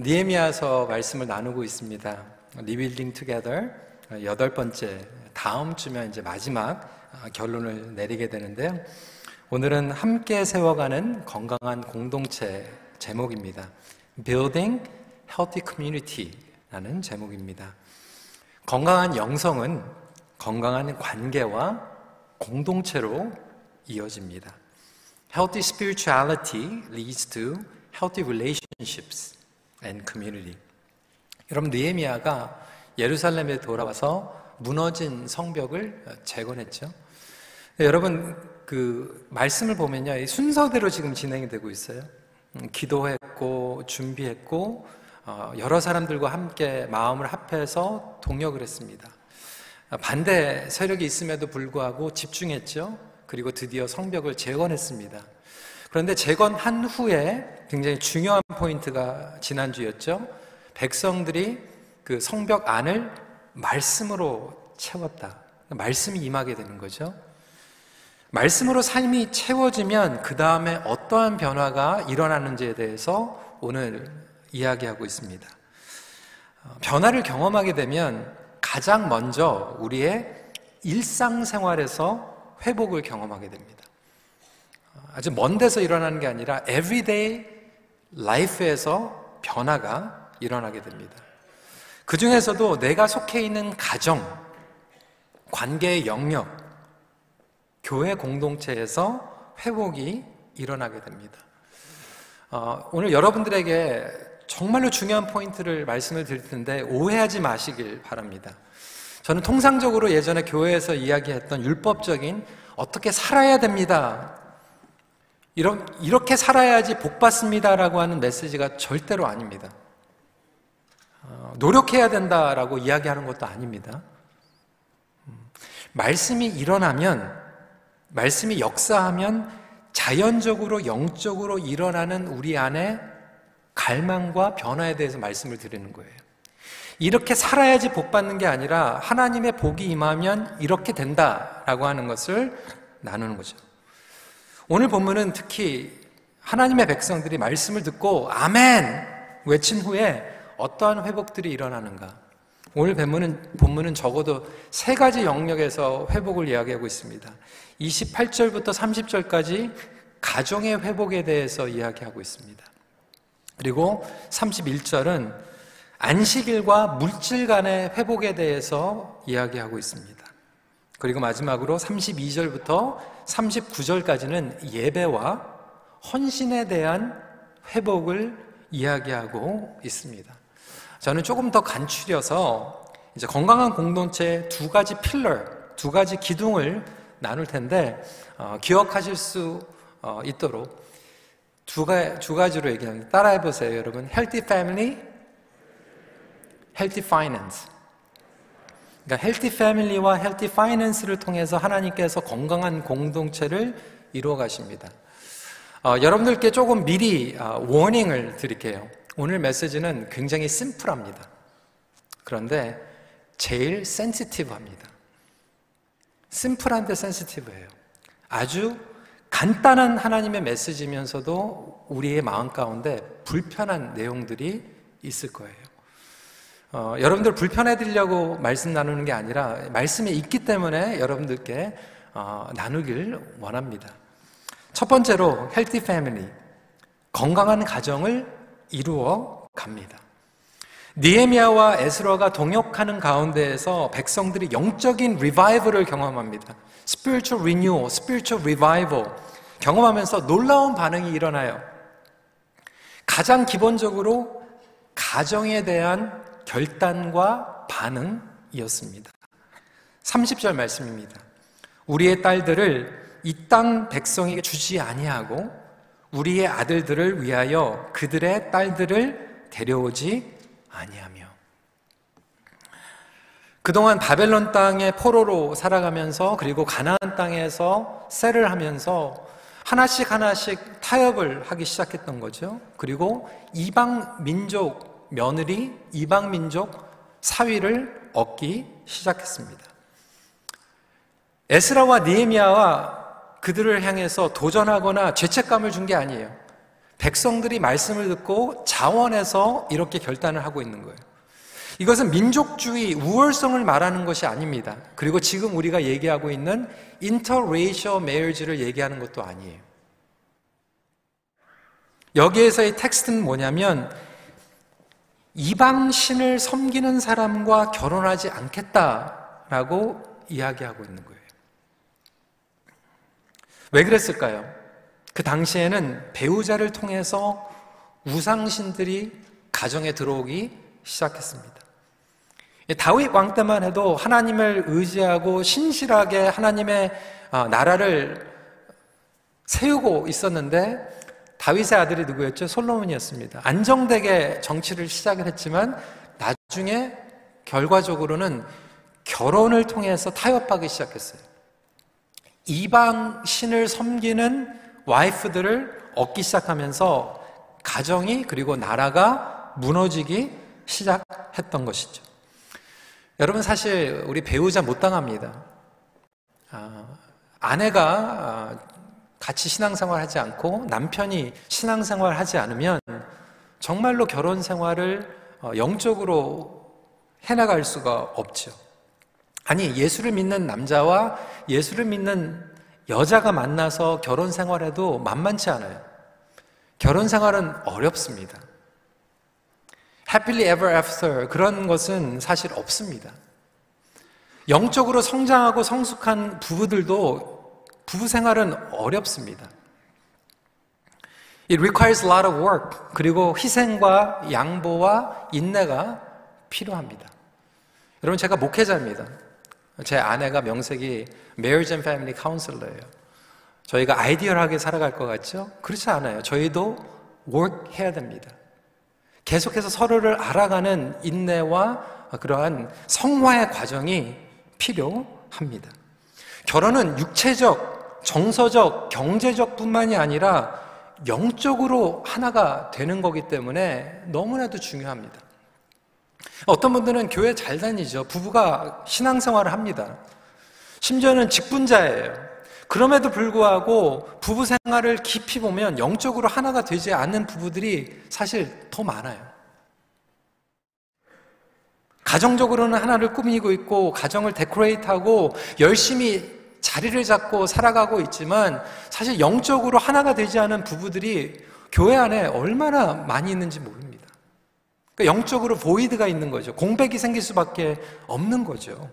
느헤미야서 말씀을 나누고 있습니다. Rebuilding Together 여덟 번째 다음 주면 이제 마지막 아, 결론을 내리게 되는데요. 오늘은 함께 세워가는 건강한 공동체 제목입니다. Building Healthy Community라는 제목입니다. 건강한 영성은 건강한 관계와 공동체로 이어집니다. Healthy spirituality leads to healthy relationships and community. 여러분 느헤미야가 예루살렘에 돌아와서 무너진 성벽을 재건했죠. 여러분 그 말씀을 보면요 순서대로 지금 진행이 되고 있어요. 음, 기도했고 준비했고 어, 여러 사람들과 함께 마음을 합해서 동역을 했습니다. 반대 세력이 있음에도 불구하고 집중했죠. 그리고 드디어 성벽을 재건했습니다. 그런데 재건한 후에 굉장히 중요한 포인트가 지난주였죠. 백성들이 그 성벽 안을 말씀으로 채웠다. 말씀이 임하게 되는 거죠. 말씀으로 삶이 채워지면 그 다음에 어떠한 변화가 일어나는지에 대해서 오늘 이야기하고 있습니다. 어, 변화를 경험하게 되면 가장 먼저 우리의 일상생활에서 회복을 경험하게 됩니다. 아주 먼 데서 일어나는 게 아니라 everyday life에서 변화가 일어나게 됩니다. 그 중에서도 내가 속해 있는 가정, 관계의 영역, 교회 공동체에서 회복이 일어나게 됩니다. 어, 오늘 여러분들에게 정말로 중요한 포인트를 말씀을 드릴 텐데 오해하지 마시길 바랍니다. 저는 통상적으로 예전에 교회에서 이야기했던 율법적인 어떻게 살아야 됩니다. 이렇게 살아야지 복 받습니다라고 하는 메시지가 절대로 아닙니다. 어, 노력해야 된다라고 이야기하는 것도 아닙니다. 음, 말씀이 일어나면, 말씀이 역사하면 자연적으로 영적으로 일어나는 우리 안에 갈망과 변화에 대해서 말씀을 드리는 거예요. 이렇게 살아야지 복 받는 게 아니라 하나님의 복이 임하면 이렇게 된다라고 하는 것을 나누는 거죠. 오늘 본문은 특히 하나님의 백성들이 말씀을 듣고 아멘 외친 후에 어떠한 회복들이 일어나는가? 오늘 본문은, 본문은 적어도 세 가지 영역에서 회복을 이야기하고 있습니다. 28절부터 30절까지 가정의 회복에 대해서 이야기하고 있습니다. 그리고 31절은 안식일과 물질 간의 회복에 대해서 이야기하고 있습니다. 그리고 마지막으로 32절부터 39절까지는 예배와 헌신에 대한 회복을 이야기하고 있습니다. 저는 조금 더 간추려서 이제 건강한 공동체 두 가지 필러, 두 가지 기둥을 나눌 텐데 어, 기억하실 수 어, 있도록 두, 가, 두 가지로 얘기합니다. 따라해 보세요, 여러분. Healthy family, healthy finance. 그러니까 healthy family와 healthy finance를 통해서 하나님께서 건강한 공동체를 이루어 가십니다. 어, 여러분들께 조금 미리 어, warning을 드릴게요. 오늘 메시지는 굉장히 심플합니다. 그런데 제일 센시티브합니다. 심플한데 센시티브해요. 아주 간단한 하나님의 메시지면서도 우리의 마음 가운데 불편한 내용들이 있을 거예요. 어, 여러분들 불편해 드리려고 말씀 나누는 게 아니라 말씀이 있기 때문에 여러분들께 어, 나누길 원합니다. 첫 번째로 헬티 패밀리 건강한 가정을 이루어 갑니다. 니에미아와 에스라가 동역하는 가운데에서 백성들이 영적인 리바이벌을 경험합니다. spiritual renewal, spiritual revival 경험하면서 놀라운 반응이 일어나요. 가장 기본적으로 가정에 대한 결단과 반응이었습니다. 30절 말씀입니다. 우리의 딸들을 이 땅 백성에게 주지 아니하고 우리의 아들들을 위하여 그들의 딸들을 데려오지 아니하며 그동안 바벨론 땅의 포로로 살아가면서 그리고 가나안 땅에서 셀을 하면서 하나씩 하나씩 타협을 하기 시작했던 거죠. 그리고 이방 민족 며느리 이방 민족 사위를 얻기 시작했습니다. 에스라와 니에미아와 그들을 향해서 도전하거나 죄책감을 준 게 아니에요. 백성들이 말씀을 듣고 자원해서 이렇게 결단을 하고 있는 거예요. 이것은 민족주의, 우월성을 말하는 것이 아닙니다. 그리고 지금 우리가 얘기하고 있는 interracial marriage를 얘기하는 것도 아니에요. 여기에서의 텍스트는 뭐냐면 이방신을 섬기는 사람과 결혼하지 않겠다라고 이야기하고 있는 거예요. 왜 그랬을까요? 그 당시에는 배우자를 통해서 우상신들이 가정에 들어오기 시작했습니다. 다윗 왕 때만 해도 하나님을 의지하고 신실하게 하나님의 어, 나라를 세우고 있었는데 다윗의 아들이 누구였죠? 솔로몬이었습니다. 안정되게 정치를 시작을 했지만 나중에 결과적으로는 결혼을 통해서 타협하기 시작했어요. 이방 신을 섬기는 와이프들을 얻기 시작하면서 가정이 그리고 나라가 무너지기 시작했던 것이죠. 여러분 사실 우리 배우자 못 당합니다. 아, 아내가 아, 같이 신앙생활 하지 않고 남편이 신앙생활 하지 않으면 정말로 결혼 생활을 어, 영적으로 해나갈 수가 없죠. 아니, 예수를 믿는 남자와 예수를 믿는 여자가 만나서 결혼 생활해도 만만치 않아요. 결혼 생활은 어렵습니다. happily ever after 그런 것은 사실 없습니다. 영적으로 성장하고 성숙한 부부들도 부부 생활은 어렵습니다. It requires a lot of work. 그리고 희생과 양보와 인내가 필요합니다. 여러분, 제가 목회자입니다. 제 아내가 명색이 Marriage and Family Counselor예요. 저희가 아이디얼하게 살아갈 것 같죠? 그렇지 않아요. 저희도 work 해야 됩니다. 계속해서 서로를 알아가는 인내와 그러한 성화의 과정이 필요합니다. 결혼은 육체적, 정서적, 경제적 뿐만이 아니라 영적으로 하나가 되는 거기 때문에 너무나도 중요합니다. 어떤 분들은 교회 잘 다니죠. 부부가 신앙생활을 합니다. 심지어는 직분자예요. 그럼에도 불구하고 부부 생활을 깊이 보면 영적으로 하나가 되지 않는 부부들이 사실 더 많아요. 가정적으로는 하나를 꾸미고 있고, 가정을 데코레이트하고, 열심히 자리를 잡고 살아가고 있지만, 사실 영적으로 하나가 되지 않은 부부들이 교회 안에 얼마나 많이 있는지 모릅니다. 그러니까 영적으로 보이드가 있는 거죠. 공백이 생길 수밖에 없는 거죠.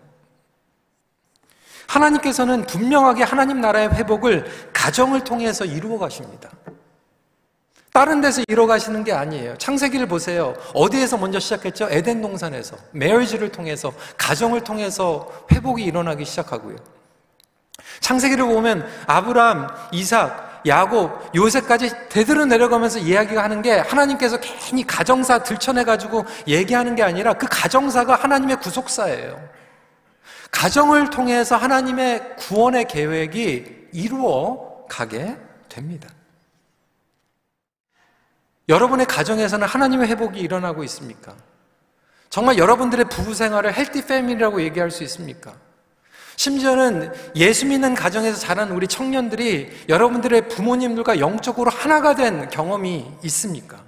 하나님께서는 분명하게 하나님 나라의 회복을 가정을 통해서 이루어 가십니다. 다른 데서 이루어 가시는 게 아니에요. 창세기를 보세요. 어디에서 먼저 시작했죠? 에덴 동산에서. 메리지를 통해서, 가정을 통해서 회복이 일어나기 시작하고요. 창세기를 보면 아브람, 이삭, 야곱, 요새까지 대대로 내려가면서 이야기가 하는 게 하나님께서 괜히 가정사 들춰내가지고 얘기하는 게 아니라 그 가정사가 하나님의 구속사예요. 가정을 통해서 하나님의 구원의 계획이 이루어 가게 됩니다. 여러분의 가정에서는 하나님의 회복이 일어나고 있습니까? 정말 여러분들의 부부 생활을 헬티 패밀리라고 얘기할 수 있습니까? 심지어는 예수 믿는 가정에서 자란 우리 청년들이 여러분들의 부모님들과 영적으로 하나가 된 경험이 있습니까?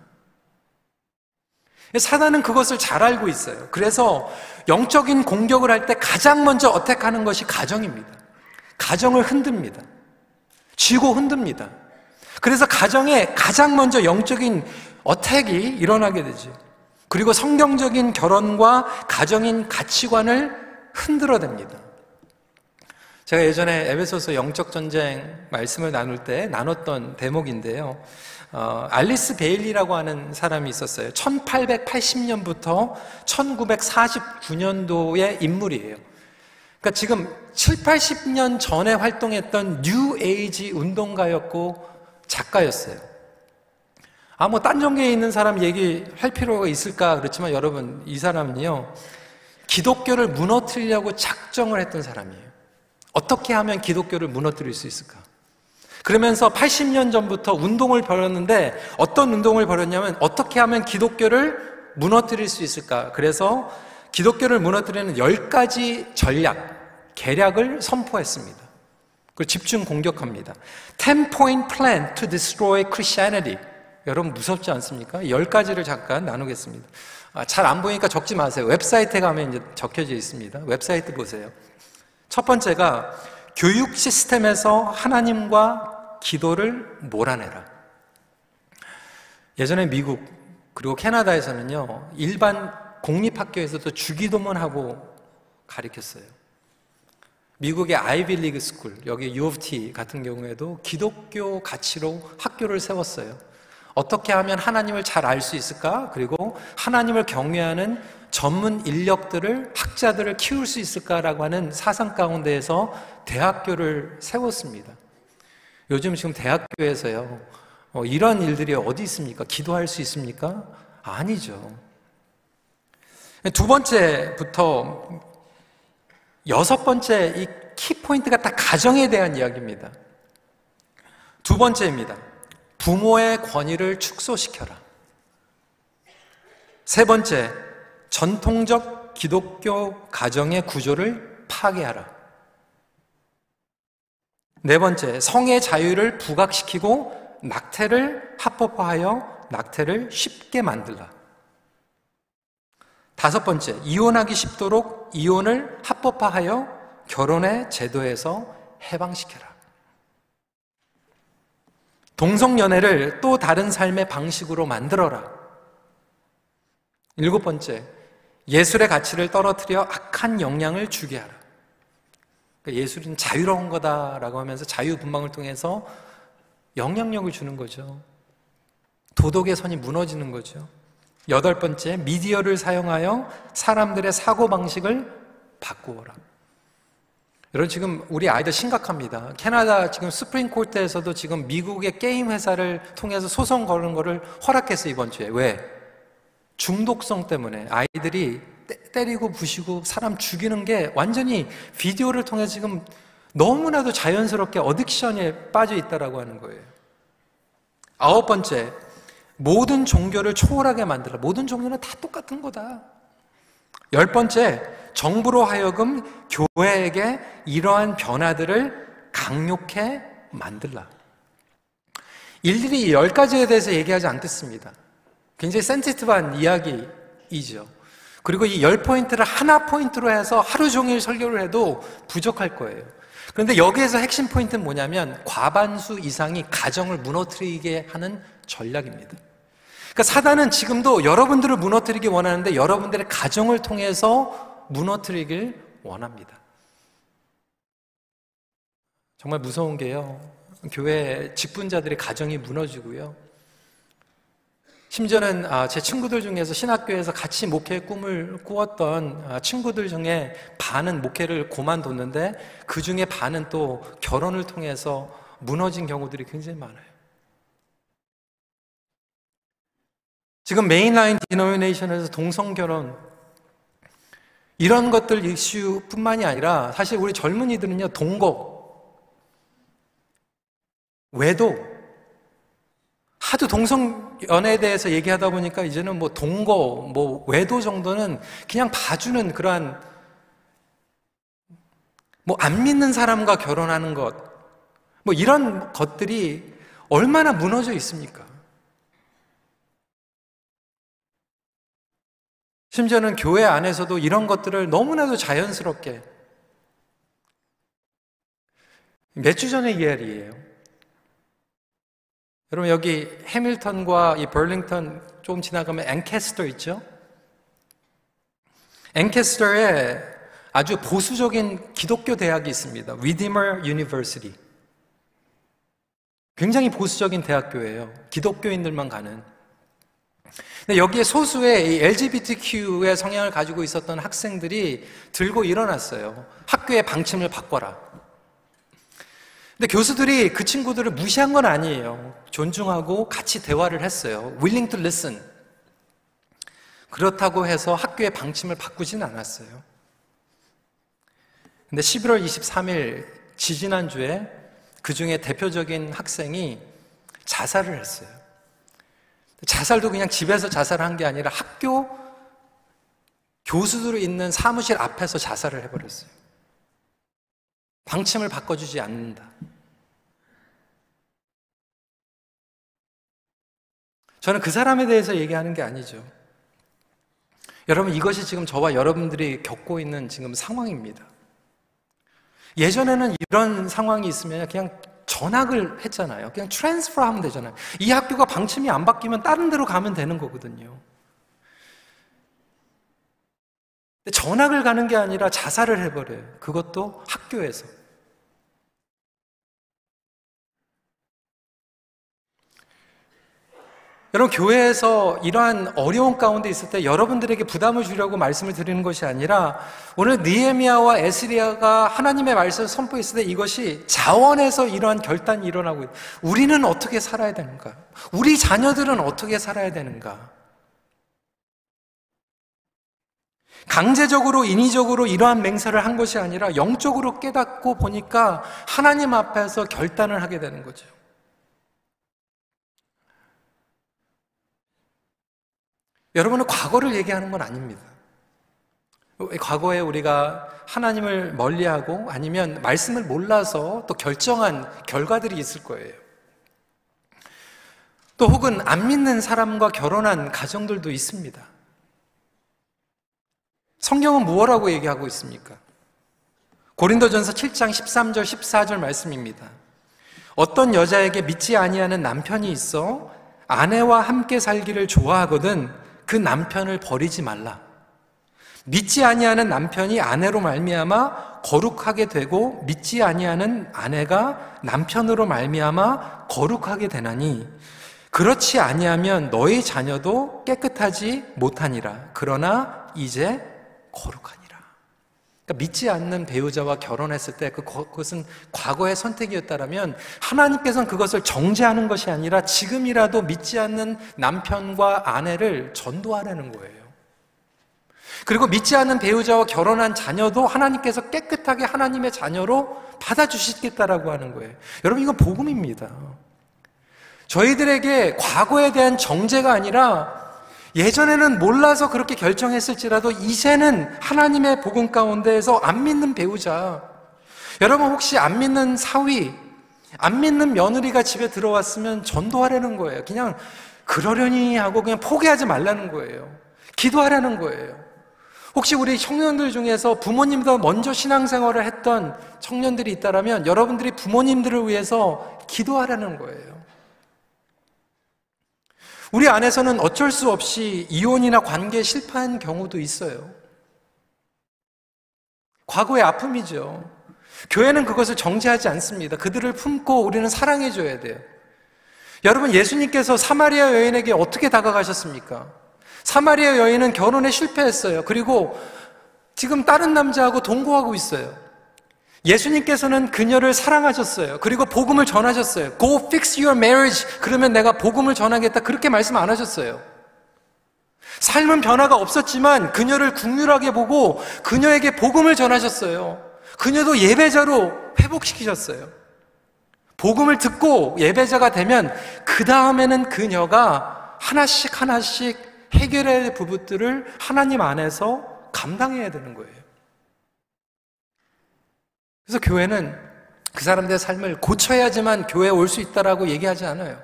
사단은 그것을 잘 알고 있어요. 그래서 영적인 공격을 할 때 가장 먼저 어택하는 것이 가정입니다. 가정을 흔듭니다. 쥐고 흔듭니다. 그래서 가정에 가장 먼저 영적인 어택이 일어나게 되죠. 그리고 성경적인 결혼과 가정인 가치관을 흔들어댑니다. 제가 예전에 에베소서 영적 전쟁 말씀을 나눌 때 나눴던 대목인데요. 어, 알리스 베일리라고 하는 사람이 있었어요. 1880년부터 1949년도의 인물이에요. 그러니까 지금 7, 80년 전에 활동했던 뉴 에이지 운동가였고 작가였어요. 아, 뭐, 딴 종교에 있는 사람 얘기할 필요가 있을까? 그렇지만 여러분, 이 사람은요, 기독교를 무너뜨리려고 작정을 했던 사람이에요. 어떻게 하면 기독교를 무너뜨릴 수 있을까? 그러면서 80년 전부터 운동을 벌였는데 어떤 운동을 벌였냐면 어떻게 하면 기독교를 무너뜨릴 수 있을까? 그래서 기독교를 무너뜨리는 10가지 전략, 계략을 선포했습니다. 그리고 집중 공격합니다. 10 point plan to destroy Christianity. 여러분 무섭지 않습니까? 열 가지를 잠깐 나누겠습니다. 아, 잘 안 보이니까 적지 마세요. 웹사이트에 가면 이제 적혀져 있습니다. 웹사이트 보세요. 첫 번째가 교육 시스템에서 하나님과 기도를 몰아내라. 예전에 미국 그리고 캐나다에서는요 일반 공립학교에서도 주기도문 하고 가르쳤어요. 미국의 Ivy League school, 여기 U of T 같은 경우에도 기독교 가치로 학교를 세웠어요. 어떻게 하면 하나님을 잘 알 수 있을까? 그리고 하나님을 경외하는 전문 인력들을, 학자들을 키울 수 있을까라고 하는 사상 가운데에서 대학교를 세웠습니다. 요즘 지금 대학교에서요, 어, 이런 일들이 어디 있습니까? 기도할 수 있습니까? 아니죠. 두 번째부터 여섯 번째 이 키포인트가 다 가정에 대한 이야기입니다. 두 번째입니다. 부모의 권위를 축소시켜라. 세 번째, 전통적 기독교 가정의 구조를 파괴하라. 네 번째, 성의 자유를 부각시키고 낙태를 합법화하여 낙태를 쉽게 만들라. 다섯 번째, 이혼하기 쉽도록 이혼을 합법화하여 결혼의 제도에서 해방시켜라. 동성연애를 또 다른 삶의 방식으로 만들어라. 일곱 번째, 예술의 가치를 떨어뜨려 악한 영향을 주게 하라. 그러니까 예술은 자유로운 거다라고 하면서 자유분방을 통해서 영향력을 주는 거죠. 도덕의 선이 무너지는 거죠. 여덟 번째, 미디어를 사용하여 사람들의 사고방식을 바꾸어라. 여러분 지금 우리 아이들 심각합니다. 캐나다 지금 Supreme Court에서도 지금 미국의 게임 회사를 통해서 소송 거는 거를 허락했어 이번 주에. 왜? 중독성 때문에 아이들이 때리고 부시고 사람 죽이는 게 완전히 비디오를 통해 지금 너무나도 자연스럽게 addiction에 빠져 있다라고 하는 거예요. 아홉 번째, 모든 종교를 초월하게 만들라. 모든 종교는 다 똑같은 거다. 열 번째, 정부로 하여금 교회에게 이러한 변화들을 강력해 만들라. 일일이 열 가지에 대해서 얘기하지 않겠습니다. 굉장히 센티티브한 이야기이죠. 그리고 이 열 포인트를 하나 포인트로 해서 하루 종일 설교를 해도 부족할 거예요. 그런데 여기에서 핵심 포인트는 뭐냐면 과반수 이상이 가정을 무너뜨리게 하는 전략입니다. 그러니까 사단은 지금도 여러분들을 무너뜨리기 원하는데 여러분들의 가정을 통해서 무너뜨리길 원합니다. 정말 무서운 게요. 교회 직분자들의 가정이 무너지고요. 심지어는 아, 제 친구들 중에서 신학교에서 같이 목회 꿈을 꾸었던 아, 친구들 중에 반은 목회를 고만뒀는데 그 중에 반은 또 결혼을 통해서 무너진 경우들이 굉장히 많아요. 지금 메인라인 디노미네이션에서 동성결혼 이런 것들 이슈뿐만이 아니라 사실 우리 젊은이들은요 동거 외도 하도 동성 연애에 대해서 얘기하다 보니까 이제는 뭐 동거 뭐 외도 정도는 그냥 봐주는 그러한 뭐 안 믿는 사람과 결혼하는 것 뭐 이런 것들이 얼마나 무너져 있습니까? 심지어는 교회 안에서도 이런 것들을 너무나도 자연스럽게 몇 주 전의 이야기예요. 여러분 여기 해밀턴과 이 벌링턴 조금 지나가면 앵캐스터 있죠? 앵캐스터에 아주 보수적인 기독교 대학이 있습니다. Redeemer University. 굉장히 보수적인 대학교예요. 기독교인들만 가는. 근데 여기에 소수의 LGBTQ의 성향을 가지고 있었던 학생들이 들고 일어났어요. 학교의 방침을 바꿔라. 근데 교수들이 그 친구들을 무시한 건 아니에요. 존중하고 같이 대화를 했어요. willing to listen. 그렇다고 해서 학교의 방침을 바꾸진 않았어요. 근데 11월 23일 지지난주에 그 중에 대표적인 학생이 자살을 했어요. 자살도 그냥 집에서 자살한 게 아니라 학교 교수들이 있는 사무실 앞에서 자살을 해버렸어요. 방침을 바꿔주지 않는다. 저는 그 사람에 대해서 얘기하는 게 아니죠. 여러분, 이것이 지금 저와 여러분들이 겪고 있는 지금 상황입니다. 예전에는 이런 상황이 있으면 그냥 전학을 했잖아요. 그냥 transfer 하면 되잖아요. 이 학교가 방침이 안 바뀌면 다른 데로 가면 되는 거거든요. 전학을 가는 게 아니라 자살을 해버려요. 그것도 학교에서. 여러분, 교회에서 이러한 어려운 가운데 있을 때 여러분들에게 부담을 주려고 말씀을 드리는 것이 아니라 오늘 니에미아와 에스리아가 하나님의 말씀을 선포했을 때 이것이 자원에서 이러한 결단이 일어나고 있다. 우리는 어떻게 살아야 되는가? 우리 자녀들은 어떻게 살아야 되는가? 강제적으로 인위적으로 이러한 맹세를 한 것이 아니라 영적으로 깨닫고 보니까 하나님 앞에서 결단을 하게 되는 거죠. 여러분은 과거를 얘기하는 건 아닙니다. 과거에 우리가 하나님을 멀리하고 아니면 말씀을 몰라서 또 결정한 결과들이 있을 거예요. 또 혹은 안 믿는 사람과 결혼한 가정들도 있습니다. 성경은 무엇라고 얘기하고 있습니까? 고린도전서 7장 13절 14절 말씀입니다. 어떤 여자에게 믿지 아니하는 남편이 있어 아내와 함께 살기를 좋아하거든 그 남편을 버리지 말라. 믿지 아니하는 남편이 아내로 말미암아 거룩하게 되고 믿지 아니하는 아내가 남편으로 말미암아 거룩하게 되나니 그렇지 아니하면 너희 자녀도 깨끗하지 못하니라. 그러나 이제 거룩하니라. 그러니까 믿지 않는 배우자와 결혼했을 때그 그것은 과거의 선택이었다면 하나님께서는 그것을 정죄하는 것이 아니라 지금이라도 믿지 않는 남편과 아내를 전도하라는 거예요. 그리고 믿지 않는 배우자와 결혼한 자녀도 하나님께서 깨끗하게 하나님의 자녀로 받아주시겠다라고 하는 거예요. 여러분, 이건 복음입니다. 저희들에게 과거에 대한 정죄가 아니라 예전에는 몰라서 그렇게 결정했을지라도 이제는 하나님의 복음 가운데에서 안 믿는 배우자, 여러분 혹시 안 믿는 사위, 안 믿는 며느리가 집에 들어왔으면 전도하라는 거예요. 그냥 그러려니 하고 그냥 포기하지 말라는 거예요. 기도하라는 거예요. 혹시 우리 청년들 중에서 부모님보다 먼저 신앙생활을 했던 청년들이 있다면 여러분들이 부모님들을 위해서 기도하라는 거예요. 우리 안에서는 어쩔 수 없이 이혼이나 관계에 실패한 경우도 있어요. 과거의 아픔이죠. 교회는 그것을 정죄하지 않습니다. 그들을 품고 우리는 사랑해줘야 돼요. 여러분, 예수님께서 사마리아 여인에게 어떻게 다가가셨습니까? 사마리아 여인은 결혼에 실패했어요. 그리고 지금 다른 남자하고 동거하고 있어요. 예수님께서는 그녀를 사랑하셨어요. 그리고 복음을 전하셨어요. Go fix your marriage. 그러면 내가 복음을 전하겠다. 그렇게 말씀 안 하셨어요. 삶은 변화가 없었지만 그녀를 국률하게 보고 그녀에게 복음을 전하셨어요. 그녀도 예배자로 회복시키셨어요. 복음을 듣고 예배자가 되면 그 다음에는 그녀가 하나씩 하나씩 할 부분들을 하나님 안에서 감당해야 되는 거예요. 그래서 교회는 그 사람들의 삶을 고쳐야지만 교회에 올 수 있다라고 얘기하지 않아요.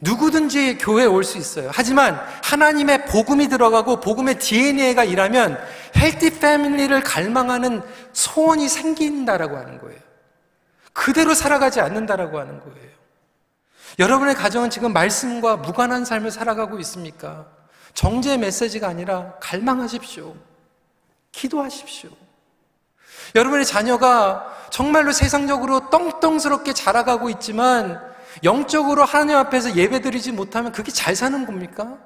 누구든지 교회에 올 수 있어요. 하지만 하나님의 복음이 들어가고 복음의 DNA가 일하면 헬티 패밀리를 갈망하는 소원이 생긴다라고 하는 거예요. 그대로 살아가지 않는다라고 하는 거예요. 여러분의 가정은 지금 말씀과 무관한 삶을 살아가고 있습니까? 정죄의 메시지가 아니라 갈망하십시오. 기도하십시오. 여러분의 자녀가 정말로 세상적으로 떵떵스럽게 자라가고 있지만 영적으로 하나님 앞에서 예배드리지 못하면 그게 잘 사는 겁니까?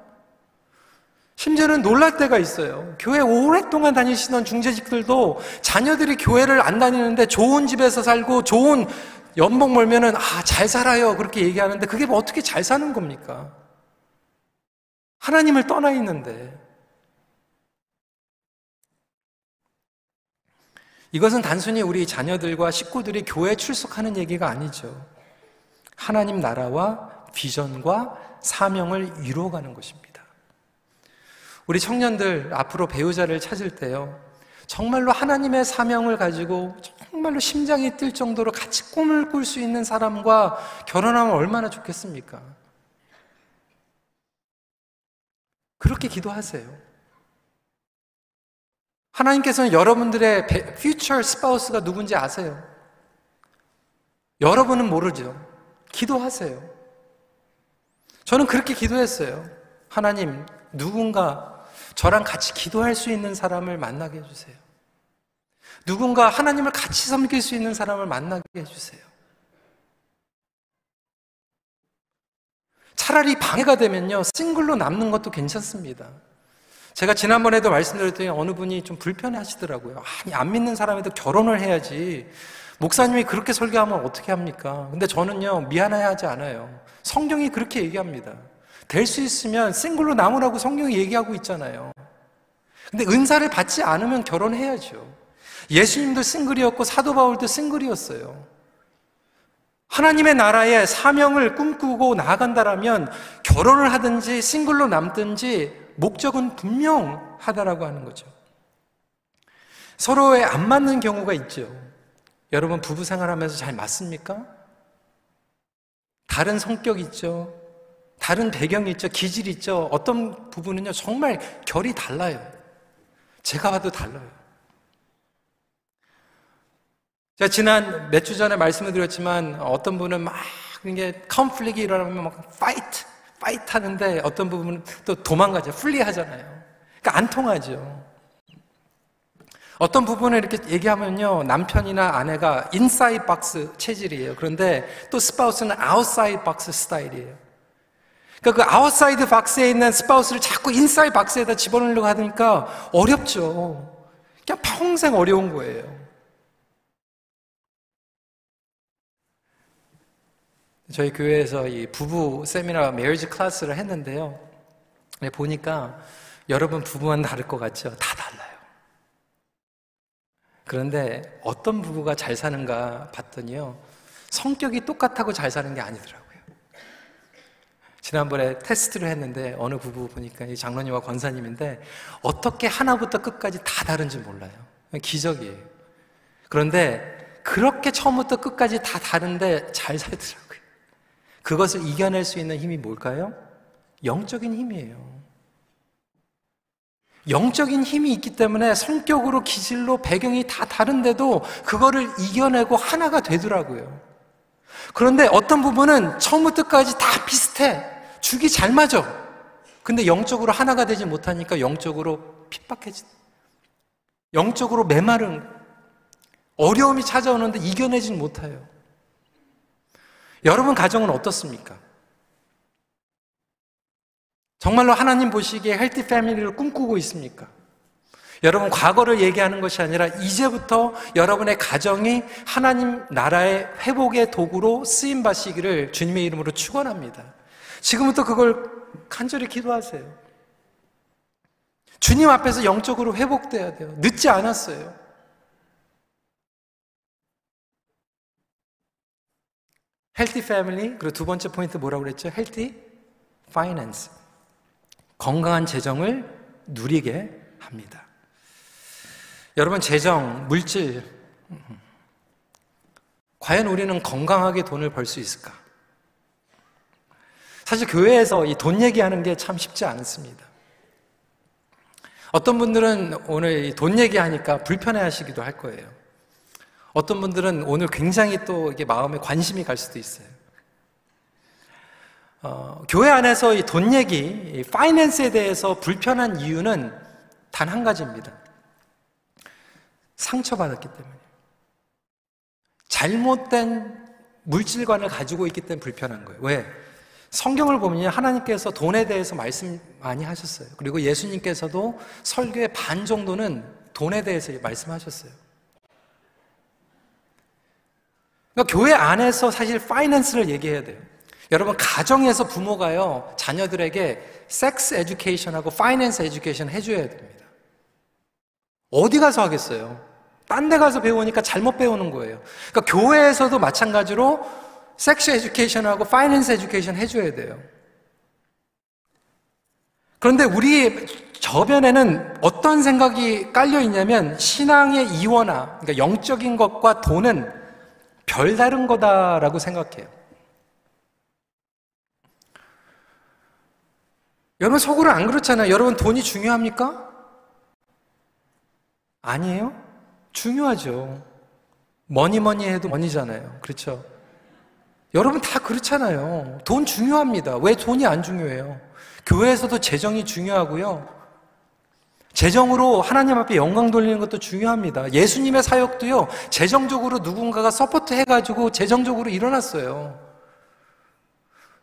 심지어는 놀랄 때가 있어요. 교회 오랫동안 다니시던 중재직들도 자녀들이 교회를 안 다니는데 좋은 집에서 살고 좋은 연봉 멀면은 아, 잘 살아요. 그렇게 얘기하는데 그게 뭐 어떻게 잘 사는 겁니까? 하나님을 떠나 있는데. 이것은 단순히 우리 자녀들과 식구들이 교회 출석하는 얘기가 아니죠. 하나님 나라와 비전과 사명을 이루어가는 것입니다. 우리 청년들 앞으로 배우자를 찾을 때요. 정말로 하나님의 사명을 가지고 정말로 심장이 뛸 정도로 같이 꿈을 꿀 수 있는 사람과 결혼하면 얼마나 좋겠습니까? 그렇게 기도하세요. 하나님께서는 여러분들의 future spouse가 누군지 아세요. 여러분은 모르죠. 기도하세요. 저는 그렇게 기도했어요. 하나님, 누군가 저랑 같이 기도할 수 있는 사람을 만나게 해주세요. 누군가 하나님을 같이 섬길 수 있는 사람을 만나게 해주세요. 차라리 방해가 되면요, 싱글로 남는 것도 괜찮습니다. 제가 지난번에도 말씀드렸더니 어느 분이 좀 불편해 하시더라고요. 아니, 안 믿는 사람에도 결혼을 해야지. 목사님이 그렇게 설교하면 어떻게 합니까? 근데 저는요, 미안해 하지 않아요. 성경이 그렇게 얘기합니다. 될 수 있으면 싱글로 남으라고 성경이 얘기하고 있잖아요. 근데 은사를 받지 않으면 결혼해야죠. 예수님도 싱글이었고 사도 바울도 싱글이었어요. 하나님의 나라의 사명을 꿈꾸고 나아간다라면 결혼을 하든지 싱글로 남든지 목적은 분명하다라고 하는 거죠. 서로에 안 맞는 경우가 있죠. 여러분 부부 생활하면서 잘 맞습니까? 다른 성격 있죠. 다른 배경이 있죠. 기질 있죠. 어떤 부분은요, 정말 결이 달라요. 제가 봐도 달라요. 제가 지난 몇 주 전에 말씀을 드렸지만 어떤 분은 막 이게 conflict이 일어나면 막 fight, fight 하는데 어떤 부분은 또 도망가죠. flee 하잖아요. 그러니까 안 통하죠. 어떤 부분을 이렇게 얘기하면요. 남편이나 아내가 inside box 체질이에요. 그런데 또 spouse는 outside box 스타일이에요. 그러니까 그 outside box에 있는 spouse를 자꾸 inside box에다 집어넣으려고 하니까 어렵죠. 그냥 평생 어려운 거예요. 저희 교회에서 이 부부 세미나 marriage class를 했는데요. 보니까 여러분 부부만 다를 것 같죠? 다 달라요. 그런데 어떤 부부가 잘 사는가 봤더니요. 성격이 똑같다고 잘 사는 게 아니더라고요. 지난번에 테스트를 했는데 어느 부부 보니까 이 장로님과 권사님인데 어떻게 하나부터 끝까지 다 다른지 몰라요. 기적이에요. 그런데 그렇게 처음부터 끝까지 다 다른데 잘 살더라고요. 그것을 이겨낼 수 있는 힘이 뭘까요? 영적인 힘이에요. 영적인 힘이 있기 때문에 성격으로 기질로 배경이 다 다른데도 그거를 이겨내고 하나가 되더라고요. 그런데 어떤 부분은 처음부터 끝까지 다 비슷해. 죽이 잘 맞아. 근데 영적으로 하나가 되지 못하니까 영적으로 핍박해진. 영적으로 메마른 어려움이 찾아오는데 이겨내지 못해요. 여러분 가정은 어떻습니까? 정말로 하나님 보시기에 헬티 패밀리를 꿈꾸고 있습니까? 여러분 과거를 얘기하는 것이 아니라 이제부터 여러분의 가정이 하나님 나라의 회복의 도구로 쓰임 받시기를 주님의 이름으로 축원합니다. 지금부터 그걸 간절히 기도하세요. 주님 앞에서 영적으로 회복돼야 돼요. 늦지 않았어요. healthy family 그리고 두 번째 포인트 뭐라고 그랬죠? healthy finance. 건강한 재정을 누리게 합니다. 여러분, 재정, 물질, 과연 우리는 건강하게 돈을 벌 수 있을까? 사실 교회에서 이 돈 얘기하는 게 참 쉽지 않습니다. 어떤 분들은 오늘 돈 얘기하니까 불편해 하시기도 할 거예요. 어떤 분들은 오늘 굉장히 또 이게 마음에 관심이 갈 수도 있어요. 어, 교회 안에서 이 돈 얘기, 이 파이낸스에 대해서 불편한 이유는 단 한 가지입니다. 상처받았기 때문에. 잘못된 물질관을 가지고 있기 때문에 불편한 거예요. 왜? 성경을 보면 하나님께서 돈에 대해서 말씀 많이 하셨어요. 그리고 예수님께서도 설교의 반 정도는 돈에 대해서 말씀하셨어요. 그러니까 교회 안에서 사실 파이낸스를 얘기해야 돼요. 여러분 가정에서 부모가요 자녀들에게 섹스 에듀케이션하고 파이낸스 에듀케이션 해줘야 됩니다. 어디 가서 하겠어요? 딴 데 가서 배우니까 잘못 배우는 거예요. 그러니까 교회에서도 마찬가지로 섹스 에듀케이션하고 파이낸스 에듀케이션 해줘야 돼요. 그런데 우리 저변에는 어떤 생각이 깔려 있냐면 신앙의 이원화, 그러니까 영적인 것과 돈은 별다른 거다라고 생각해요. 여러분 속으로 안 그렇잖아요. 여러분 돈이 중요합니까? 아니에요? 중요하죠. 뭐니 뭐니 해도 money잖아요. 그렇죠? 여러분 다 그렇잖아요. 돈 중요합니다. 왜 돈이 안 중요해요? 교회에서도 재정이 중요하고요. 재정으로 하나님 앞에 영광 돌리는 것도 중요합니다. 예수님의 사역도요, 재정적으로 누군가가 support 해가지고 재정적으로 일어났어요.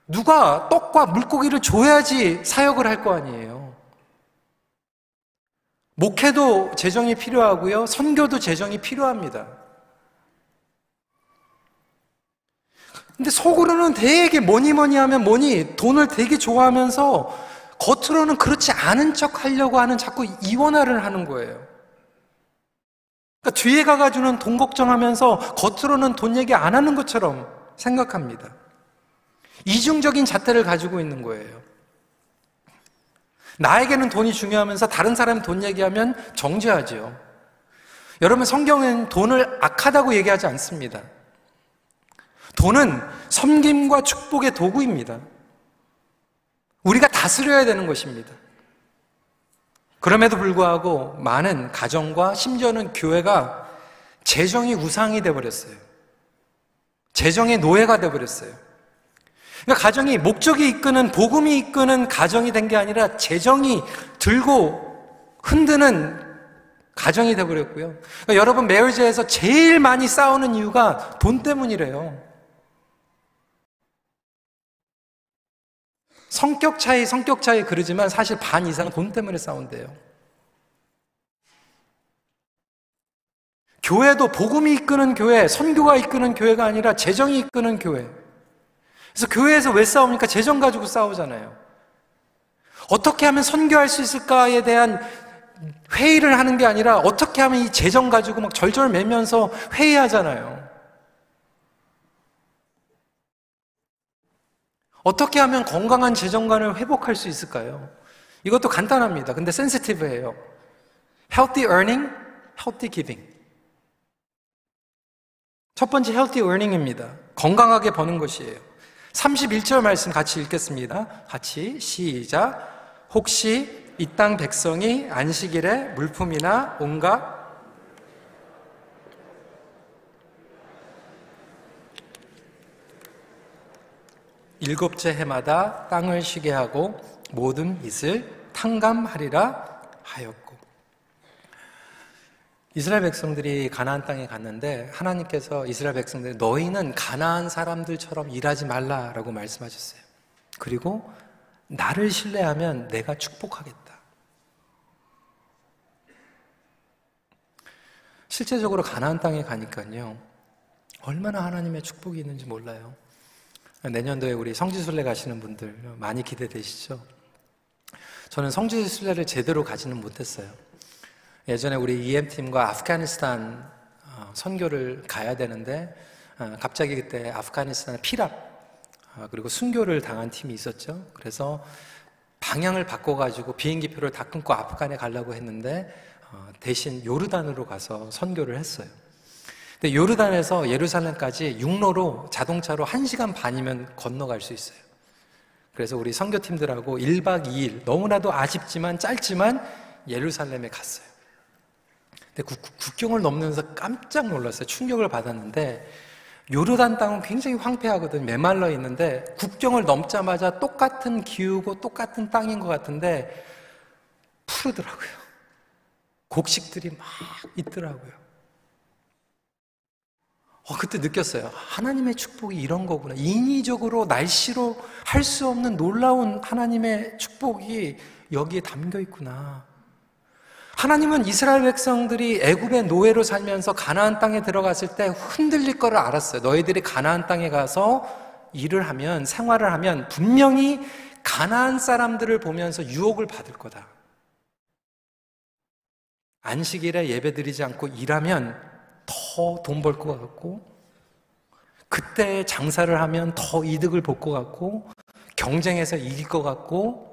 누가 떡과 물고기를 줘야지 사역을 할 거 아니에요. 목회도 재정이 필요하고요, 선교도 재정이 필요합니다. 근데 속으로는 되게 뭐니 뭐니 하면 뭐니 돈을 되게 좋아하면서 겉으로는 그렇지 않은 척 하려고 하는 자꾸 이원화를 하는 거예요. 그러니까 뒤에 가가지고는 돈 걱정하면서 겉으로는 돈 얘기 안 하는 것처럼 생각합니다. 이중적인 잣대를 가지고 있는 거예요. 나에게는 돈이 중요하면서 다른 사람 돈 얘기하면 정죄하죠. 여러분 성경은 돈을 악하다고 얘기하지 않습니다. 돈은 섬김과 축복의 도구입니다. 우리가 다스려야 되는 것입니다. 그럼에도 불구하고 많은 가정과 심지어는 교회가 재정이 우상이 되어버렸어요. 재정의 노예가 되어버렸어요. 그러니까 가정이 목적이 이끄는, 복음이 이끄는 가정이 된 게 아니라 재정이 들고 흔드는 가정이 되어버렸고요. 그러니까 여러분, 매월제에서 제일 많이 싸우는 이유가 돈 때문이래요. 성격 차이, 성격 차이 그러지만 사실 반 이상은 돈 때문에 싸운대요. 교회도 복음이 이끄는 교회, 선교가 이끄는 교회가 아니라 재정이 이끄는 교회. 그래서 교회에서 왜 싸웁니까? 재정 가지고 싸우잖아요. 어떻게 하면 선교할 수 있을까에 대한 회의를 하는 게 아니라 어떻게 하면 이 재정 가지고 막 절절매면서 회의하잖아요. 어떻게 하면 건강한 재정관을 회복할 수 있을까요? 이것도 간단합니다. 근데 센시티브해요. Healthy earning, healthy giving. 첫 번째 healthy earning입니다. 건강하게 버는 것이에요. 31절 말씀 같이 읽겠습니다. 같이 시작. 혹시 이 땅 백성이 안식일에 물품이나 온갖 일곱째 해마다 땅을 쉬게 하고 모든 빚을 탕감하리라 하였고 이스라엘 백성들이 가나안 땅에 갔는데 하나님께서 이스라엘 백성들 너희는 가나안 사람들처럼 일하지 말라라고 말씀하셨어요. 그리고 나를 신뢰하면 내가 축복하겠다. 실제적으로 가나안 땅에 가니까요. 얼마나 하나님의 축복이 있는지 몰라요. 내년도에 우리 성지순례 가시는 분들 많이 기대되시죠? 저는 성지순례를 제대로 가지는 못했어요. 예전에 우리 EM팀과 아프가니스탄 어, 선교를 가야 되는데 어, 갑자기 그때 아프가니스탄 피랍 어, 그리고 순교를 당한 팀이 있었죠. 그래서 방향을 바꿔가지고 비행기표를 다 끊고 아프간에 가려고 했는데 대신 요르단으로 가서 선교를 했어요. 근데 요르단에서 예루살렘까지 육로로 자동차로 1시간 반이면 건너갈 수 있어요. 그래서 우리 선교팀들하고 1박 2일 너무나도 아쉽지만 짧지만 예루살렘에 갔어요. 근데 국, 국경을 넘으면서 깜짝 놀랐어요. 충격을 받았는데 요르단 땅은 굉장히 황폐하거든. 메말라 있는데 국경을 넘자마자 똑같은 기후고 똑같은 땅인 것 같은데 푸르더라고요. 곡식들이 막 있더라고요. 어, 그때 느꼈어요. 하나님의 축복이 이런 거구나. 인위적으로 날씨로 할 수 없는 놀라운 하나님의 축복이 여기에 담겨 있구나. 하나님은 이스라엘 백성들이 애굽의 노예로 살면서 가나안 땅에 들어갔을 때 흔들릴 거를 알았어요. 너희들이 가나안 땅에 가서 일을 하면 생활을 하면 분명히 가나안 사람들을 보면서 유혹을 받을 거다. 안식일에 예배드리지 않고 일하면 더 돈 벌 것 같고, 그때 장사를 하면 더 이득을 볼 것 같고, 경쟁에서 이길 것 같고,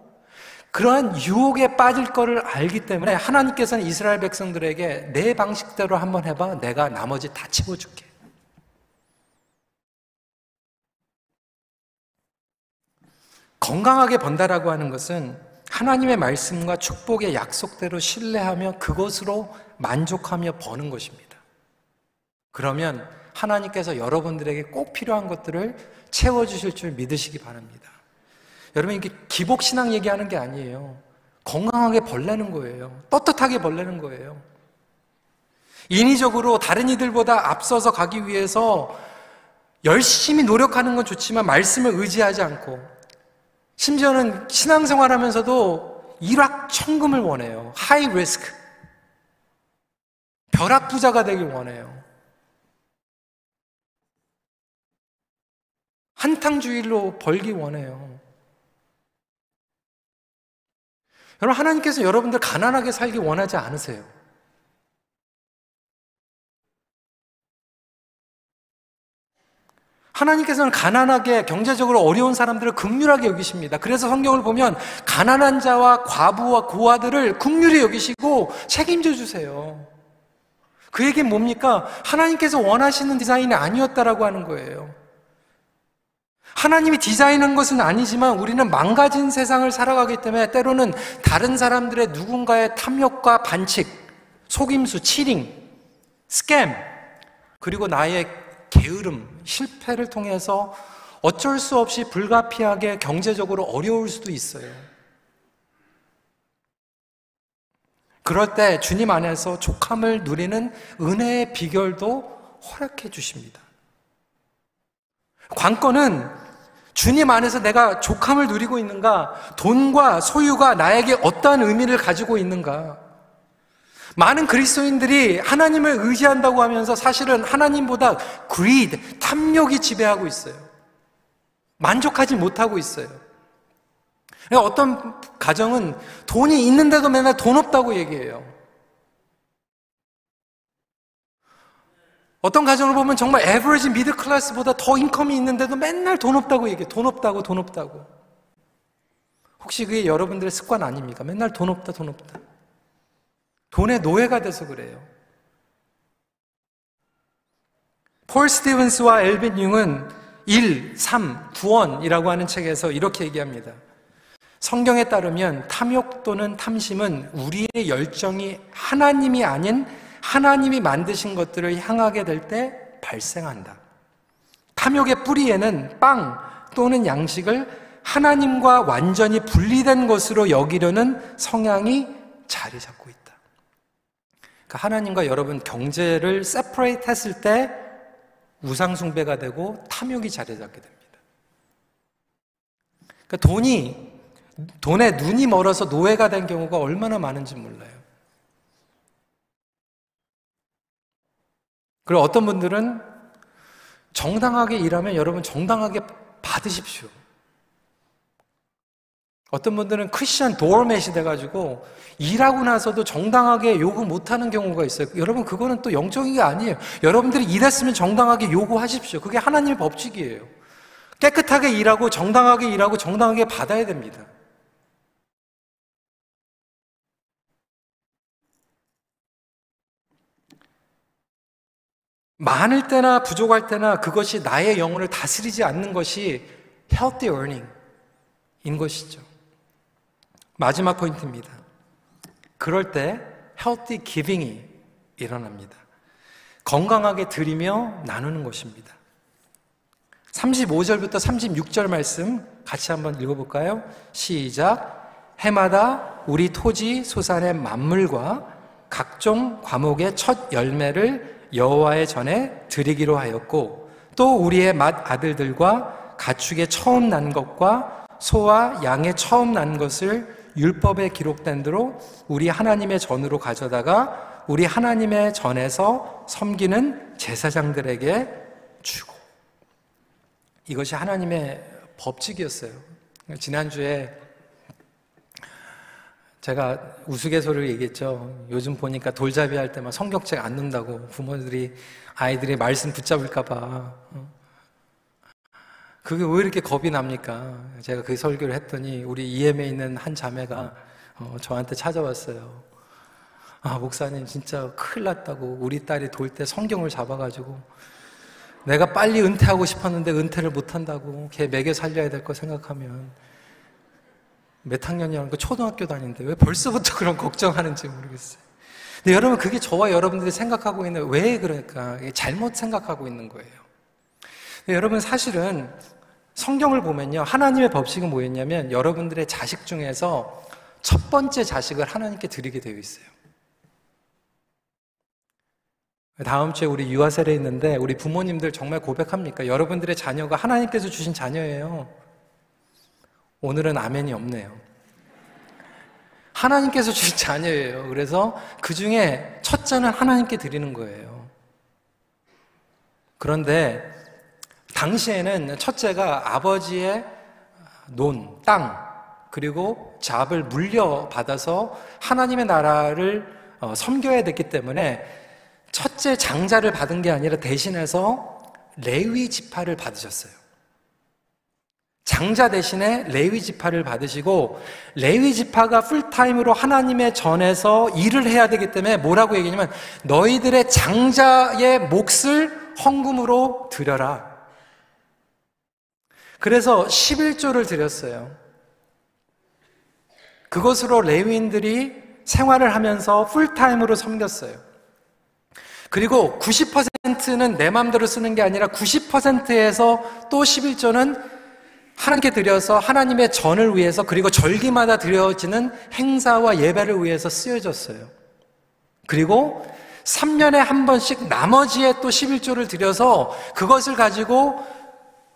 그러한 유혹에 빠질 거를 알기 때문에 하나님께서는 이스라엘 백성들에게 내 방식대로 한번 해봐. 내가 나머지 다 채워줄게. 건강하게 번다라고 하는 것은 하나님의 말씀과 축복의 약속대로 신뢰하며 그것으로 만족하며 버는 것입니다. 그러면 하나님께서 여러분들에게 꼭 필요한 것들을 채워주실 줄 믿으시기 바랍니다. 여러분, 이게 기복신앙 얘기하는 게 아니에요. 건강하게 벌내는 거예요. 떳떳하게 벌내는 거예요. 인위적으로 다른 이들보다 앞서서 가기 위해서 열심히 노력하는 건 좋지만 말씀을 의지하지 않고 심지어는 신앙생활 하면서도 일확천금을 원해요. 하이 리스크. 벼락부자가 되길 원해요. 한탕주의로 벌기 원해요. 여러분, 하나님께서 여러분들 가난하게 살기 원하지 않으세요. 하나님께서는 가난하게 경제적으로 어려운 사람들을 극률하게 여기십니다. 그래서 성경을 보면 가난한 자와 과부와 고아들을 극률히 여기시고 책임져 주세요. 그 얘기는 뭡니까? 하나님께서 원하시는 디자인이 아니었다라고 하는 거예요. 하나님이 디자인한 것은 아니지만 우리는 망가진 세상을 살아가기 때문에 때로는 다른 사람들의 누군가의 탐욕과 반칙, 속임수, 치링, 스캠, 그리고 나의 게으름, 실패를 통해서 어쩔 수 없이 불가피하게 경제적으로 어려울 수도 있어요. 그럴 때 주님 안에서 족함을 누리는 은혜의 비결도 허락해 주십니다. 관건은 주님 안에서 내가 족함을 누리고 있는가? 돈과 소유가 나에게 어떠한 의미를 가지고 있는가? 많은 그리스도인들이 하나님을 의지한다고 하면서 사실은 하나님보다 greed, 탐욕이 지배하고 있어요. 만족하지 못하고 있어요. 그러니까 어떤 가정은 돈이 있는데도 맨날 돈 없다고 얘기해요. 어떤 가정을 보면 정말 에버리지 미드 클래스보다 더 인컴이 있는데도 맨날 돈 없다고 얘기해. 돈 없다고, 돈 없다고. 혹시 그게 여러분들의 습관 아닙니까? 맨날 돈 없다, 돈 없다. 돈의 노예가 돼서 그래요. 폴 스티븐스와 엘빈 융은 1, 3, 구원이라고 하는 책에서 이렇게 얘기합니다. 성경에 따르면 탐욕 또는 탐심은 우리의 열정이 하나님이 아닌 하나님이 만드신 것들을 향하게 될 때 발생한다. 탐욕의 뿌리에는 빵 또는 양식을 하나님과 완전히 분리된 것으로 여기려는 성향이 자리 잡고 있다. 그러니까 하나님과 여러분 경제를 세퍼레이트 했을 때 우상숭배가 되고 탐욕이 자리 잡게 됩니다. 그러니까 돈이 돈에 눈이 멀어서 노예가 된 경우가 얼마나 많은지 몰라요. 그리고 어떤 분들은 정당하게 일하면 여러분 정당하게 받으십시오. 어떤 분들은 크리스천 도어맷이 돼가지고 일하고 나서도 정당하게 요구 못하는 경우가 있어요. 여러분 그거는 또 영적인 게 아니에요. 여러분들이 일했으면 정당하게 요구하십시오. 그게 하나님의 법칙이에요. 깨끗하게 일하고 정당하게 일하고 정당하게 받아야 됩니다. 많을 때나 부족할 때나 그것이 나의 영혼을 다스리지 않는 것이 healthy earning인 것이죠. 마지막 포인트입니다. 그럴 때 healthy giving이 일어납니다. 건강하게 드리며 나누는 것입니다. 35절부터 36절 말씀 같이 한번 읽어볼까요? 시작. 해마다 우리 토지 소산의 만물과 각종 과목의 첫 열매를 여호와의 전에 드리기로 하였고 또 우리의 맏 아들들과 가축의 처음 난 것과 소와 양의 처음 난 것을 율법에 기록된 대로 우리 하나님의 전으로 가져다가 우리 하나님의 전에서 섬기는 제사장들에게 주고 이것이 하나님의 법칙이었어요. 지난주에 제가 우스갯소리를 얘기했죠. 요즘 보니까 돌잡이 할 때만 성격책 안 넣는다고 부모들이 아이들이 말씀 붙잡을까봐. 어? 그게 왜 이렇게 겁이 납니까? 제가 그 설교를 했더니 우리 EM에 있는 한 자매가 어, 저한테 찾아왔어요. 아, 목사님 진짜 큰일 났다고. 우리 딸이 돌 때 성경을 잡아가지고 내가 빨리 은퇴하고 싶었는데 은퇴를 못한다고. 걔 먹여 살려야 될 거 생각하면 몇 학년이라는 거 초등학교 다니는데 왜 벌써부터 그런 걱정하는지 모르겠어요. 근데 여러분 그게 저와 여러분들이 생각하고 있는 왜 그럴까? 잘못 생각하고 있는 거예요. 여러분 사실은 성경을 보면요. 하나님의 법칙은 뭐였냐면 여러분들의 자식 중에서 첫 번째 자식을 하나님께 드리게 되어 있어요. 다음 주에 우리 유아 세례 있는데 우리 부모님들 정말 고백합니까? 여러분들의 자녀가 하나님께서 주신 자녀예요. 오늘은 아멘이 없네요. 하나님께서 주신 자녀예요. 그래서 그 중에 첫째는 하나님께 드리는 거예요. 그런데 당시에는 첫째가 아버지의 논, 땅, 그리고 잡을 물려받아서 하나님의 나라를 어, 섬겨야 됐기 때문에 첫째 장자를 받은 게 아니라 대신해서 레위 지파를 받으셨어요. 장자 대신에 레위 지파를 받으시고 레위 지파가 풀타임으로 하나님의 전에서 일을 해야 되기 때문에 뭐라고 얘기냐면 너희들의 장자의 몫을 헌금으로 드려라. 그래서 11조를 드렸어요. 그것으로 레위인들이 생활을 하면서 풀타임으로 섬겼어요. 그리고 90%는 내 마음대로 쓰는 게 아니라 90%에서 또 11조는 하나님께 드려서 하나님의 전을 위해서 그리고 절기마다 드려지는 행사와 예배를 위해서 쓰여졌어요. 그리고 3년에 한 번씩 나머지에 또 11조를 드려서 그것을 가지고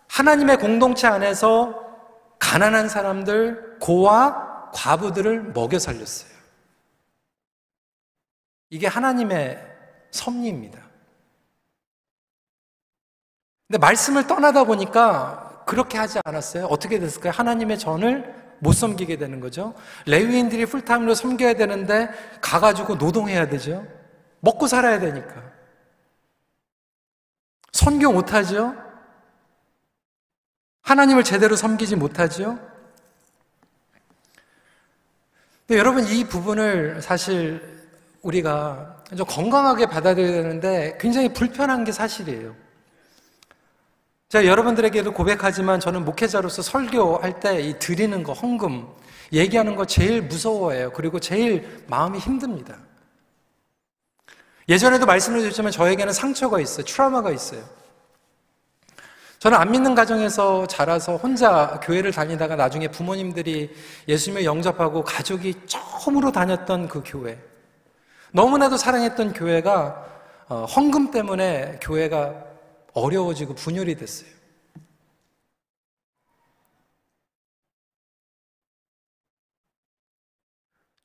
하나님의 공동체 안에서 가난한 사람들, 고와 과부들을 먹여 살렸어요. 이게 하나님의 섭리입니다. 근데 말씀을 떠나다 보니까 그렇게 하지 않았어요. 어떻게 됐을까요? 하나님의 전을 못 섬기게 되는 거죠. 레위인들이 풀타임으로 섬겨야 되는데 가가지고 노동해야 되죠. 먹고 살아야 되니까. 선교 못하죠? 하나님을 제대로 섬기지 못하죠? 근데 여러분 이 부분을 사실 우리가 좀 건강하게 받아들여야 되는데 굉장히 불편한 게 사실이에요. 제가 여러분들에게도 고백하지만 저는 목회자로서 설교할 때 이 드리는 거, 헌금, 얘기하는 거 제일 무서워해요. 그리고 제일 마음이 힘듭니다. 예전에도 말씀을 드렸지만 저에게는 상처가 있어요. 트라우마가 있어요. 저는 안 믿는 가정에서 자라서 혼자 교회를 다니다가 나중에 부모님들이 예수님을 영접하고 가족이 처음으로 다녔던 그 교회. 너무나도 사랑했던 교회가 어, 헌금 때문에 교회가 어려워지고 분열이 됐어요.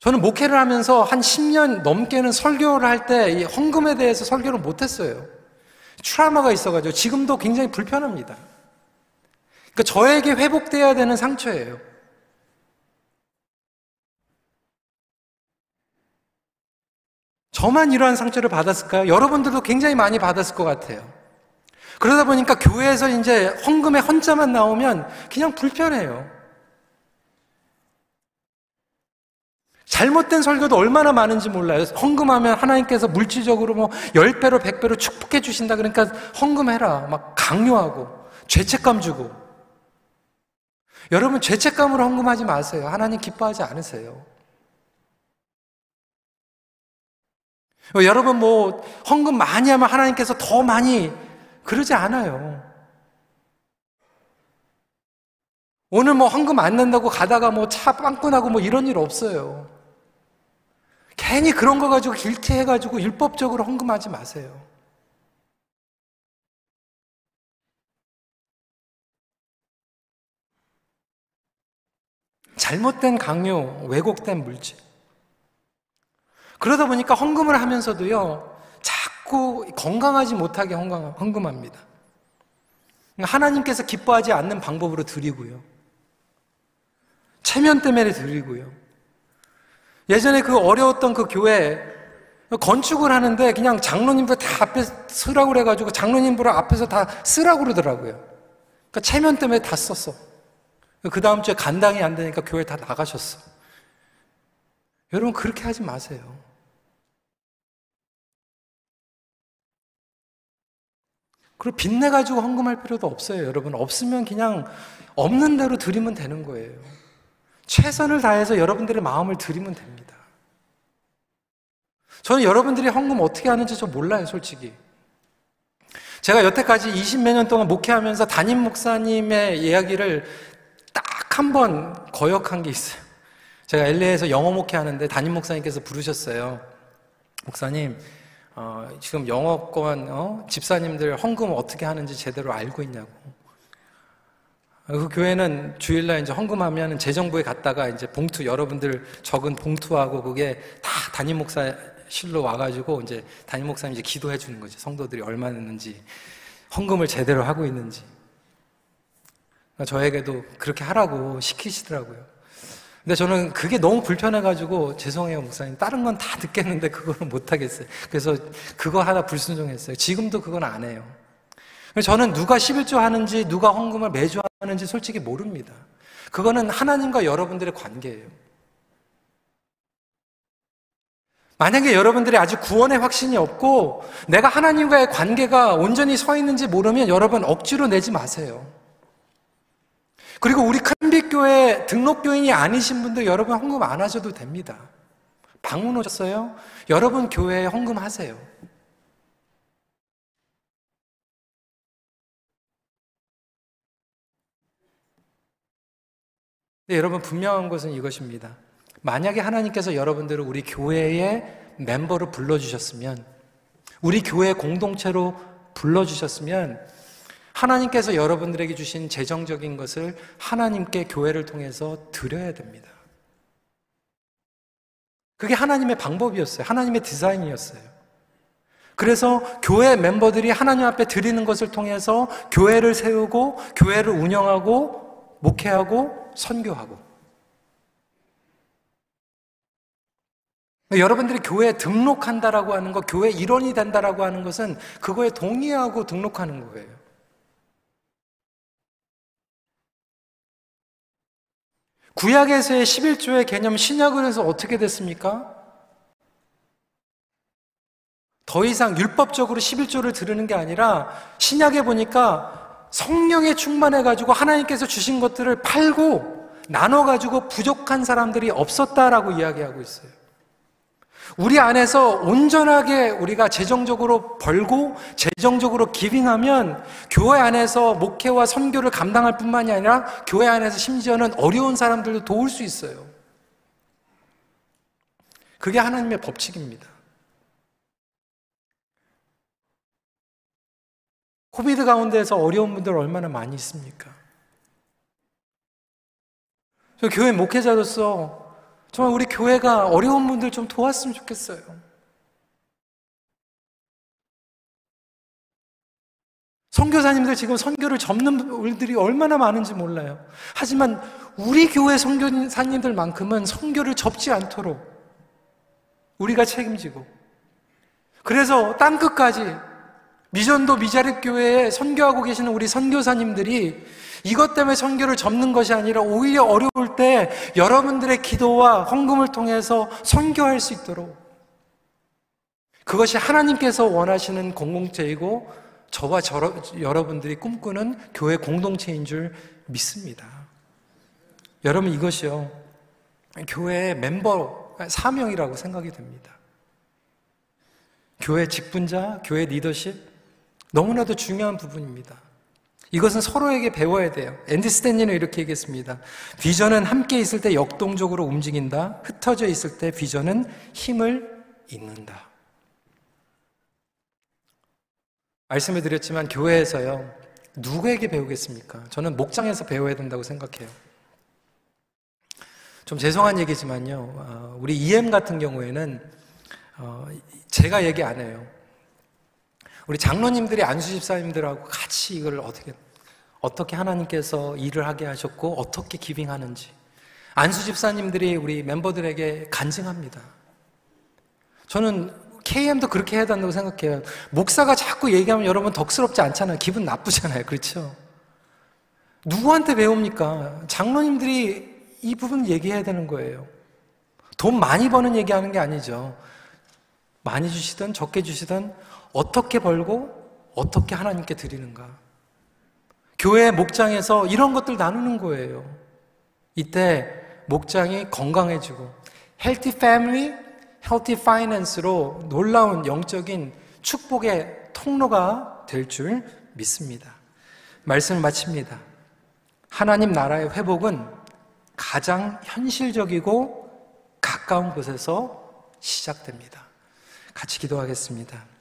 저는 목회를 하면서 한 10년 넘게는 설교를 할때 헌금에 대해서 설교를 못했어요. 트라우마가 있어가지고 지금도 굉장히 불편합니다. 그러니까 저에게 회복돼야 되는 상처예요. 저만 이러한 상처를 받았을까요? 여러분들도 굉장히 많이 받았을 것 같아요. 그러다 보니까 교회에서 이제 헌금의 헌자만 나오면 그냥 불편해요. 잘못된 설교도 얼마나 많은지 몰라요. 헌금하면 하나님께서 물질적으로 뭐 10배로 100배로 축복해 주신다 그러니까 헌금해라. 막 강요하고 죄책감 주고. 여러분 죄책감으로 헌금하지 마세요. 하나님 기뻐하지 않으세요. 어, 여러분 뭐 헌금 많이 하면 하나님께서 더 많이 그러지 않아요. 오늘 뭐 헌금 안 낸다고 가다가 뭐 차 빵꾸 나고 뭐 이런 일 없어요. 괜히 그런 거 가지고 길티해가지고 율법적으로 헌금하지 마세요. 잘못된 강요, 왜곡된 물질. 그러다 보니까 헌금을 하면서도요, 자꾸 건강하지 못하게 헌금합니다. 하나님께서 기뻐하지 않는 방법으로 드리고요. 체면 때문에 드리고요. 예전에 그 어려웠던 그 교회 건축을 하는데 그냥 장로님들 다 앞에 쓰라고 그래가지고 장로님들 앞에서 다 쓰라고 그러더라고요. 그러니까 체면 때문에 다 썼어. 그 다음 주에 간당이 안 되니까 교회 다 나가셨어. 여러분 그렇게 하지 마세요. 그리고 빚내 가지고 헌금할 필요도 없어요, 여러분. 없으면 그냥 없는 대로 드리면 되는 거예요. 최선을 다해서 여러분들의 마음을 드리면 됩니다. 저는 여러분들이 헌금 어떻게 하는지 좀 몰라요, 솔직히. 제가 여태까지 20몇 년 동안 목회하면서 담임 목사님의 이야기를 딱 한 번 거역한 게 있어요. 제가 LA에서 영어 목회하는데 담임 목사님께서 부르셨어요. 목사님, 어, 지금 영어권 어? 집사님들 헌금 어떻게 하는지 제대로 알고 있냐고. 그 교회는 주일날 이제 헌금하면 재정부에 갔다가 이제 봉투 여러분들 적은 봉투하고 그게 다 담임 목사실로 와가지고 이제 담임 목사님 이제 기도해 주는 거죠. 성도들이 얼마 냈는지 헌금을 제대로 하고 있는지. 그러니까 저에게도 그렇게 하라고 시키시더라고요. 근데 저는 그게 너무 불편해가지고 죄송해요 목사님. 다른 건 다 듣겠는데 그거는 못하겠어요. 그래서 그거 하나 불순종했어요. 지금도 그건 안 해요. 저는 누가 11조 하는지 누가 헌금을 매주 하는지 솔직히 모릅니다. 그거는 하나님과 여러분들의 관계예요. 만약에 여러분들이 아직 구원의 확신이 없고 내가 하나님과의 관계가 온전히 서 있는지 모르면 여러분 억지로 내지 마세요 그리고 우리 큰빛교회 등록교인이 아니신 분들 여러분 헌금 안 하셔도 됩니다. 방문 오셨어요? 여러분 교회에 헌금하세요. 네, 여러분 분명한 것은 이것입니다. 만약에 하나님께서 여러분들을 우리 교회의 멤버로 불러주셨으면, 우리 교회 공동체로 불러주셨으면, 하나님께서 여러분들에게 주신 재정적인 것을 하나님께 교회를 통해서 드려야 됩니다. 그게 하나님의 방법이었어요. 하나님의 디자인이었어요. 그래서 교회 멤버들이 하나님 앞에 드리는 것을 통해서 교회를 세우고 교회를 운영하고 목회하고 선교하고 여러분들이 교회에 등록한다라고 하는 것, 교회 일원이 된다라고 하는 것은 그거에 동의하고 등록하는 거예요. 구약에서의 11조의 개념 신약을 해서 어떻게 됐습니까? 더 이상 율법적으로 11조를 들으는 게 아니라 신약에 보니까 성령에 충만해가지고 하나님께서 주신 것들을 팔고 나눠가지고 부족한 사람들이 없었다라고 이야기하고 있어요. 우리 안에서 온전하게 우리가 재정적으로 벌고 재정적으로 기빙하면 교회 안에서 목회와 선교를 감당할 뿐만이 아니라 교회 안에서 심지어는 어려운 사람들도 도울 수 있어요. 그게 하나님의 법칙입니다. 코비드 가운데에서 어려운 분들 얼마나 많이 있습니까? 저 교회 목회자로서 정말 우리 교회가 어려운 분들 좀 도왔으면 좋겠어요. 선교사님들 지금 선교를 접는 분들이 얼마나 많은지 몰라요. 하지만 우리 교회 선교사님들만큼은 선교를 접지 않도록 우리가 책임지고 그래서 땅 끝까지 미전도 미자립 교회에 선교하고 계시는 우리 선교사님들이 이것 때문에 선교를 접는 것이 아니라 오히려 어려울 때 여러분들의 기도와 헌금을 통해서 선교할 수 있도록 그것이 하나님께서 원하시는 공동체이고 저와 저, 여러분들이 꿈꾸는 교회 공동체인 줄 믿습니다. 여러분 이것이요 교회의 멤버 사명이라고 생각이 됩니다. 교회 직분자, 교회 리더십 너무나도 중요한 부분입니다. 이것은 서로에게 배워야 돼요. 앤디 스탠리는 이렇게 얘기했습니다. 비전은 함께 있을 때 역동적으로 움직인다. 흩어져 있을 때 비전은 힘을 잇는다. 말씀을 드렸지만 교회에서요. 누구에게 배우겠습니까? 저는 목장에서 배워야 된다고 생각해요. 좀 죄송한 얘기지만요. 어, 우리 EM 같은 경우에는 어, 제가 얘기 안 해요. 우리 장로님들이 안수 집사님들하고 같이 이걸 어떻게 어떻게 하나님께서 일을 하게 하셨고 어떻게 기빙하는지 안수 집사님들이 우리 멤버들에게 간증합니다. 저는 KM도 그렇게 해야 된다고 생각해요. 목사가 자꾸 얘기하면 여러분 덕스럽지 않잖아요. 기분 나쁘잖아요. 그렇죠? 누구한테 배웁니까? 장로님들이 이 부분 얘기해야 되는 거예요. 돈 많이 버는 얘기하는 게 아니죠. 많이 주시든 적게 주시든 어떻게 벌고 어떻게 하나님께 드리는가. 교회 목장에서 이런 것들 나누는 거예요. 이때 목장이 건강해지고 헬티 패밀리, 헬티 파이낸스로 놀라운 영적인 축복의 통로가 될 줄 믿습니다. 말씀을 마칩니다. 하나님 나라의 회복은 가장 현실적이고 가까운 곳에서 시작됩니다. 같이 기도하겠습니다.